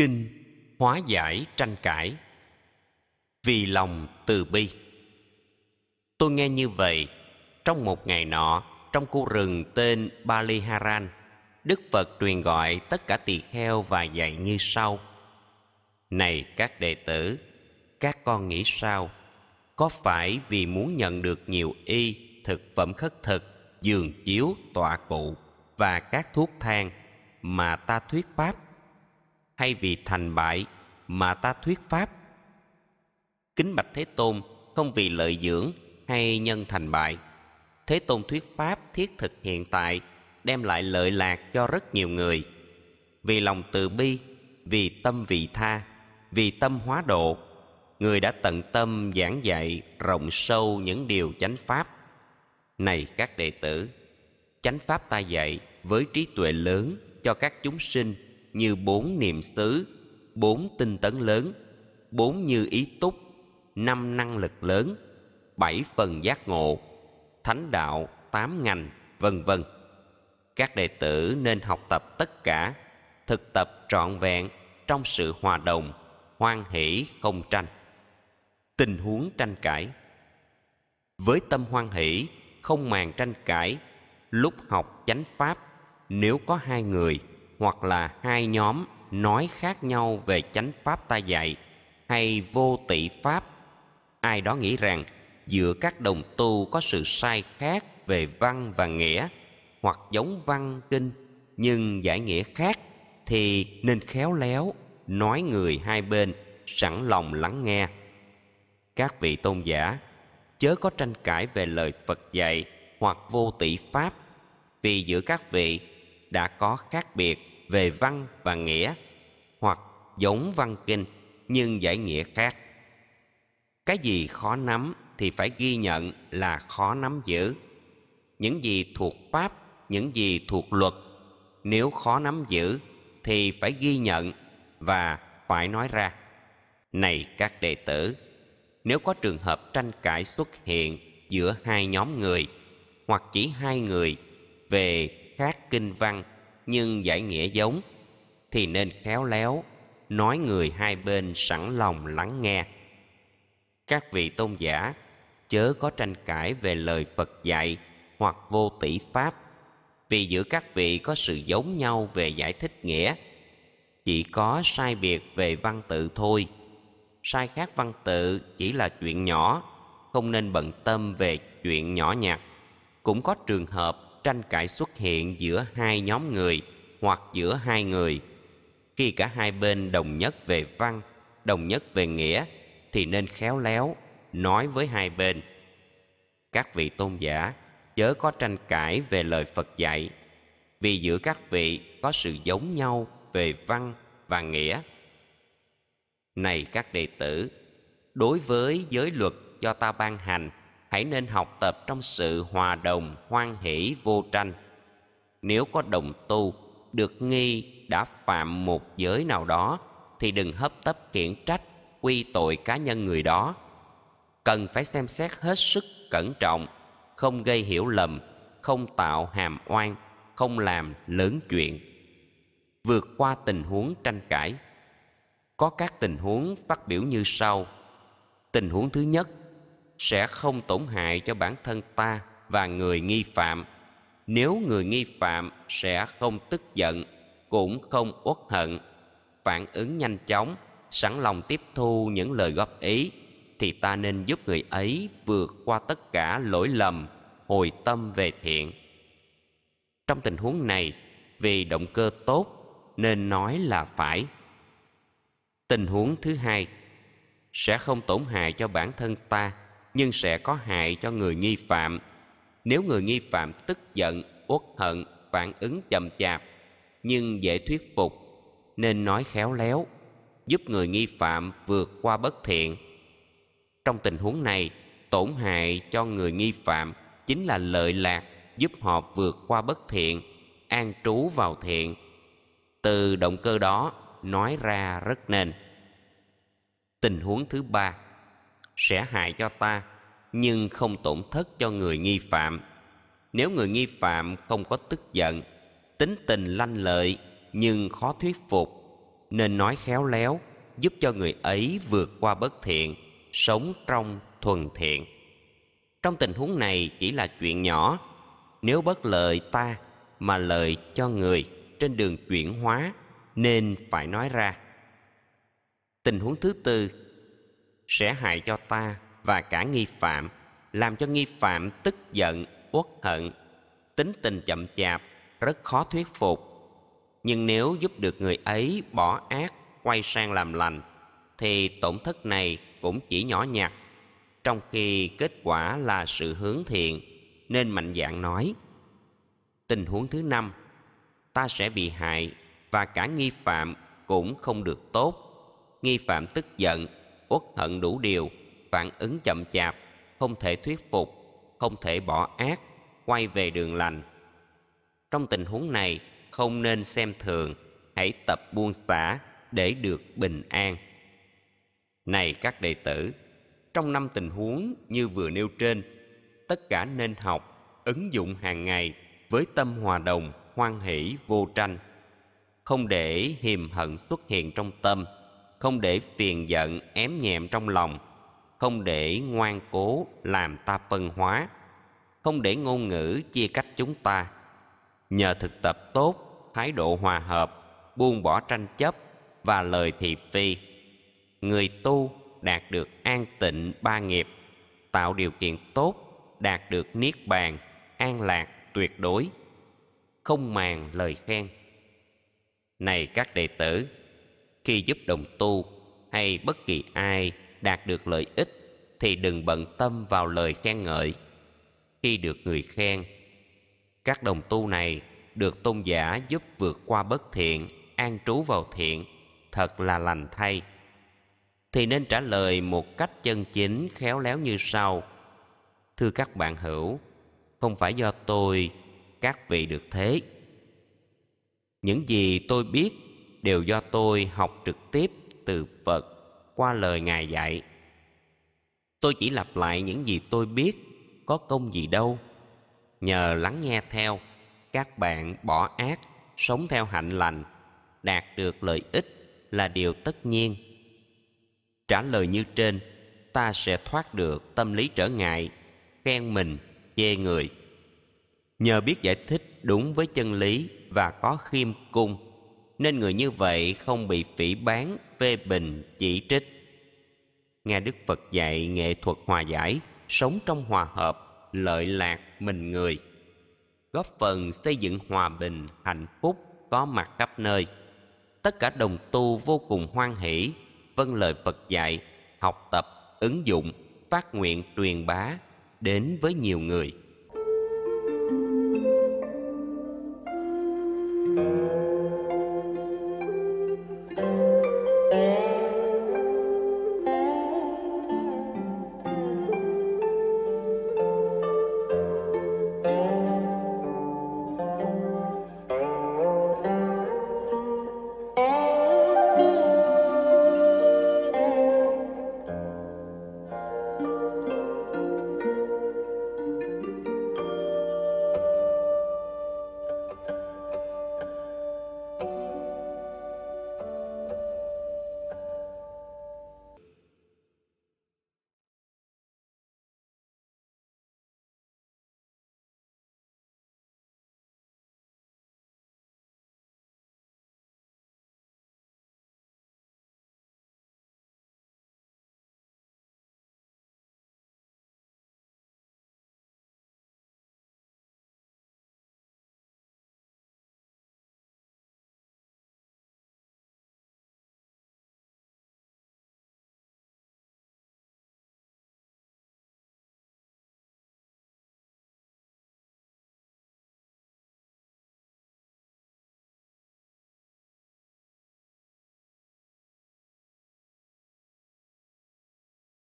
kinh, hóa giải tranh cãi. Vì lòng từ bi. Tôi nghe như vậy trong một ngày nọ trong khu rừng tên Baliharan, Đức Phật truyền gọi tất cả tỳ kheo và dạy như sau. Này các đệ tử, các con nghĩ sao? Có phải vì muốn nhận được nhiều y, thực phẩm khất thực, giường chiếu, tọa cụ và các thuốc thang mà ta thuyết pháp hay vì thành bại mà ta thuyết pháp. Kính bạch thế tôn, không vì lợi dưỡng hay nhân thành bại, thế tôn thuyết pháp thiết thực hiện tại, đem lại lợi lạc cho rất nhiều người. Vì lòng từ bi, vì tâm vị tha, vì tâm hóa độ, người đã tận tâm giảng dạy rộng sâu những điều chánh pháp. Này các đệ tử, chánh pháp ta dạy với trí tuệ lớn cho các chúng sinh như bốn niệm xứ, bốn tinh tấn lớn, bốn như ý túc, năm năng lực lớn, bảy phần giác ngộ, thánh đạo, tám ngành, vân vân. Các đệ tử nên học tập tất cả, thực tập trọn vẹn trong sự hòa đồng, hoan hỷ, không tranh. Tình huống tranh cãi. Với tâm hoan hỷ, không màng tranh cãi, lúc học chánh pháp, nếu có hai người hoặc là hai nhóm nói khác nhau về chánh pháp ta dạy hay vô tỷ pháp. Ai đó nghĩ rằng giữa các đồng tu có sự sai khác về văn và nghĩa hoặc giống văn kinh nhưng giải nghĩa khác thì nên khéo léo nói người hai bên sẵn lòng lắng nghe. Các vị tôn giả, chớ có tranh cãi về lời phật dạy hoặc vô tỷ pháp, vì giữa các vị đã có khác biệt về văn và nghĩa, hoặc giống văn kinh, nhưng giải nghĩa khác. Cái gì khó nắm thì phải ghi nhận là khó nắm giữ. Những gì thuộc pháp, những gì thuộc luật, nếu khó nắm giữ thì phải ghi nhận và phải nói ra. Này các đệ tử, nếu có trường hợp tranh cãi xuất hiện giữa hai nhóm người, hoặc chỉ hai người về khác kinh văn nhưng giải nghĩa giống, thì nên khéo léo nói người hai bên sẵn lòng lắng nghe. Các vị tôn giả chớ có tranh cãi về lời phật dạy hoặc vô tỷ pháp, vì giữa các vị có sự giống nhau về giải thích nghĩa. Chỉ có sai biệt về văn tự thôi. Sai khác văn tự chỉ là chuyện nhỏ, không nên bận tâm về chuyện nhỏ nhặt. Cũng có trường hợp tranh cãi xuất hiện giữa hai nhóm người hoặc giữa hai người. Khi cả hai bên đồng nhất về văn, đồng nhất về nghĩa, thì nên khéo léo nói với hai bên. Các vị tôn giả, chớ có tranh cãi về lời phật dạy, vì giữa các vị có sự giống nhau về văn và nghĩa. Này các đệ tử, đối với giới luật do ta ban hành hãy nên học tập trong sự hòa đồng, hoan hỷ, vô tranh. Nếu có đồng tu, được nghi đã phạm một giới nào đó, thì đừng hấp tấp khiển trách, quy tội cá nhân người đó. Cần phải xem xét hết sức cẩn trọng, không gây hiểu lầm, không tạo hàm oan, không làm lớn chuyện. Vượt qua tình huống tranh cãi. Có các tình huống phát biểu như sau. Tình huống thứ nhất sẽ không tổn hại cho bản thân ta và người nghi phạm. Nếu người nghi phạm sẽ không tức giận, cũng không uất hận. Phản ứng nhanh chóng, sẵn lòng tiếp thu những lời góp ý, thì ta nên giúp người ấy vượt qua tất cả lỗi lầm, hồi tâm về thiện. Trong tình huống này, vì động cơ tốt, nên nói là phải. Tình huống thứ hai, sẽ không tổn hại cho bản thân ta nhưng sẽ có hại cho người nghi phạm. Nếu người nghi phạm tức giận, uất hận, phản ứng chậm chạp, nhưng dễ thuyết phục, nên nói khéo léo, giúp người nghi phạm vượt qua bất thiện. Trong tình huống này, tổn hại cho người nghi phạm chính là lợi lạc, giúp họ vượt qua bất thiện, an trú vào thiện. Từ động cơ đó, nói ra rất nên. Tình huống thứ ba sẽ hại cho ta, nhưng không tổn thất cho người nghi phạm. Nếu người nghi phạm không có tức giận, tính tình lanh lợi nhưng khó thuyết phục, nên nói khéo léo, giúp cho người ấy vượt qua bất thiện, sống trong thuần thiện. Trong tình huống này chỉ là chuyện nhỏ. Nếu bất lợi ta mà lợi cho người trên đường chuyển hóa, nên phải nói ra. Tình huống thứ tư sẽ hại cho ta và cả nghi phạm, làm cho nghi phạm tức giận, uất hận, tính tình chậm chạp, rất khó thuyết phục. Nhưng nếu giúp được người ấy bỏ ác, quay sang làm lành, thì tổn thất này cũng chỉ nhỏ nhặt. Trong khi kết quả là sự hướng thiện, nên mạnh dạn nói, tình huống thứ năm, ta sẽ bị hại và cả nghi phạm cũng không được tốt. Nghi phạm tức giận uất hận đủ điều, phản ứng chậm chạp, không thể thuyết phục, không thể bỏ ác, quay về đường lành. Trong tình huống này, không nên xem thường, hãy tập buông xả để được bình an. Này các đệ tử, trong năm tình huống như vừa nêu trên, tất cả nên học, ứng dụng hàng ngày với tâm hòa đồng, hoan hỷ, vô tranh. Không để hiềm hận xuất hiện trong tâm không để phiền giận ém nhẹm trong lòng. Không để ngoan cố làm ta phân hóa. Không để ngôn ngữ chia cách chúng ta. Nhờ thực tập tốt, thái độ hòa hợp, buông bỏ tranh chấp và lời thị phi. Người tu đạt được an tịnh ba nghiệp, tạo điều kiện tốt, đạt được niết bàn, an lạc tuyệt đối. Không màng lời khen. Này các đệ tử khi giúp đồng tu hay bất kỳ ai đạt được lợi ích, thì đừng bận tâm vào lời khen ngợi. Khi được người khen, các đồng tu này được tôn giả giúp vượt qua bất thiện, an trú vào thiện, thật là lành thay. Thì nên trả lời một cách chân chính, khéo léo như sau. Thưa các bạn hữu, không phải do tôi, các vị được thế. Những gì tôi biết đều do tôi học trực tiếp từ phật qua lời ngài dạy. Tôi chỉ lặp lại những gì tôi biết, có công gì đâu. Nhờ lắng nghe theo, các bạn bỏ ác, sống theo hạnh lành, đạt được lợi ích là điều tất nhiên. Trả lời như trên, ta sẽ thoát được tâm lý trở ngại, khen mình, chê người. Nhờ biết giải thích đúng với chân lý và có khiêm cung nên người như vậy không bị phỉ bán phê bình, chỉ trích. Nghe đức phật dạy nghệ thuật hòa giải, sống trong hòa hợp, lợi lạc, mình người. Góp phần xây dựng hòa bình, hạnh phúc, có mặt khắp nơi. Tất cả đồng tu vô cùng hoan hỷ vâng lời phật dạy, học tập, ứng dụng, phát nguyện truyền bá đến với nhiều người.